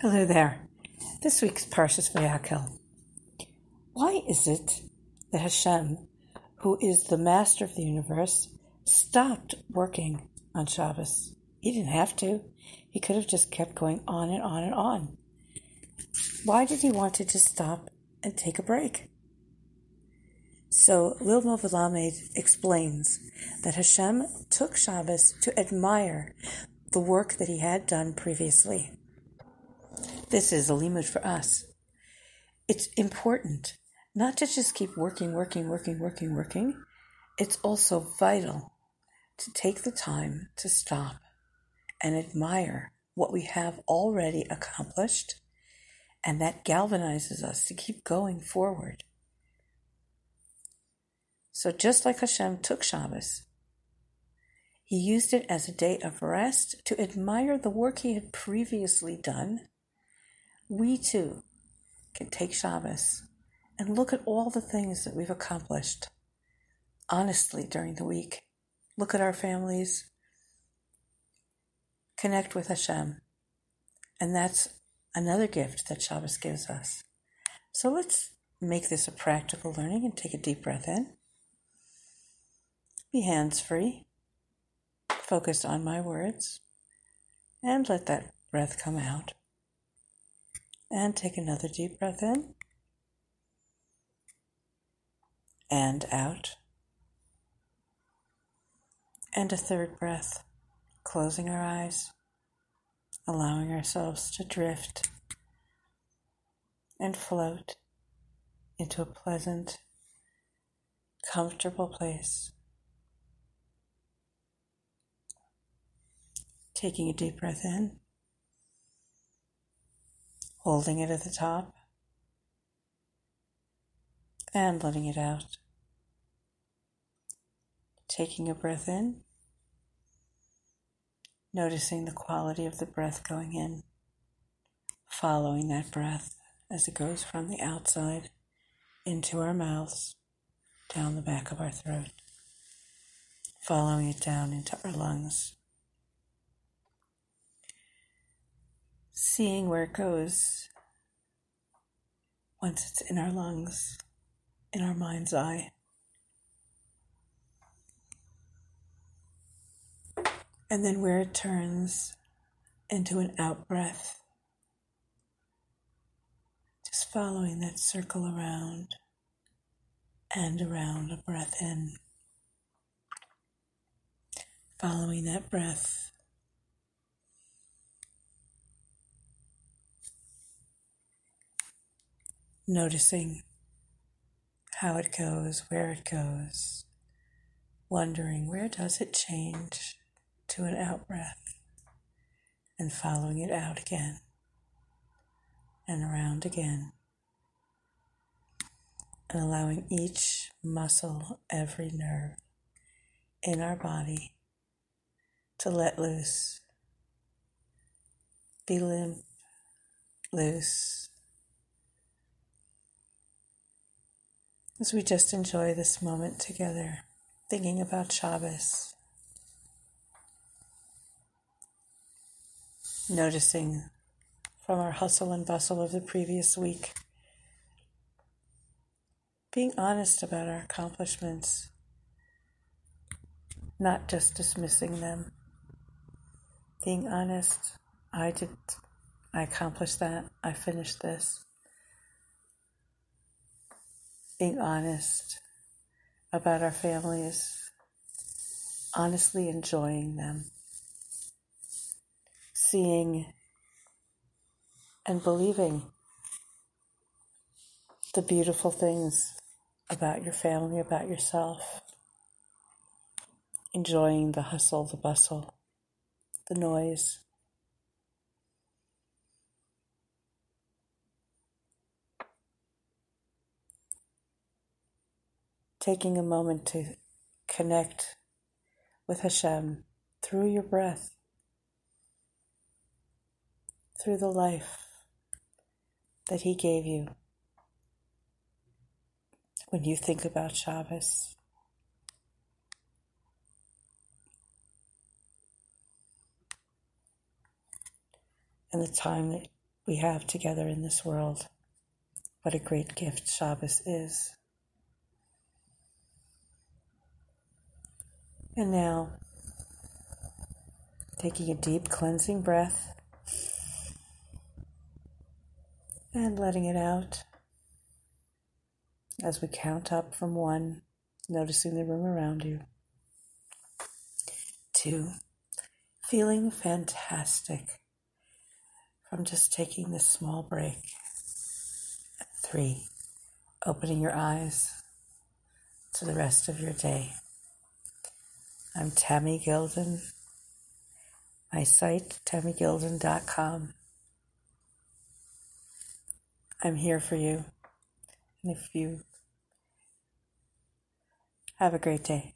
Hello there. This week's Parshas Vayakhel. Why is it that Hashem, who is the master of the universe, stopped working on Shabbos? He didn't have to. He could have just kept going on and on and on. Why did he want to just stop and take a break? So Lilmo Valamed explains that Hashem took Shabbos to admire the work that he had done previously. This is a limit for us. It's important not to just keep working, working, working, working, working. It's also vital to take the time to stop and admire what we have already accomplished, and that galvanizes us to keep going forward. So, just like Hashem took Shabbos, he used it as a day of rest to admire the work he had previously done we too can take Shabbos and look at all the things that we've accomplished honestly during the week. Look at our families, connect with Hashem. And that's another gift that Shabbos gives us. So let's make this a practical learning and take a deep breath in. Be hands free, focused on my words, and let that breath come out. And take another deep breath in. And out. And a third breath, closing our eyes, allowing ourselves to drift. And float into a pleasant, comfortable place. Taking a deep breath in holding it at the top and letting it out. Taking a breath in, noticing the quality of the breath going in, following that breath as it goes from the outside into our mouths, down the back of our throat, following it down into our lungs. Seeing where it goes once it's in our lungs, in our mind's eye. And then where it turns into an out breath. Just following that circle around and around a breath in. Following that breath noticing how it goes, where it goes, wondering where does it change to an out breath and following it out again and around again and allowing each muscle, every nerve in our body to let loose, be limp, loose, as we just enjoy this moment together, thinking about Shabbos, noticing from our hustle and bustle of the previous week, being honest about our accomplishments, not just dismissing them, being honest, I did, I accomplished that, I finished this being honest about our families, honestly enjoying them, seeing and believing the beautiful things about your family, about yourself, enjoying the hustle, the bustle, the noise. Taking a moment to connect with Hashem through your breath, through the life that He gave you. When you think about Shabbos, and the time that we have together in this world. What a great gift Shabbos is. And now, taking a deep cleansing breath and letting it out as we count up from one, noticing the room around you. Two, feeling fantastic from just taking this small break. Three, opening your eyes to the rest of your day. I'm Tammy Gilden. My site, tammygilden.com. I'm here for you. And if you have a great day.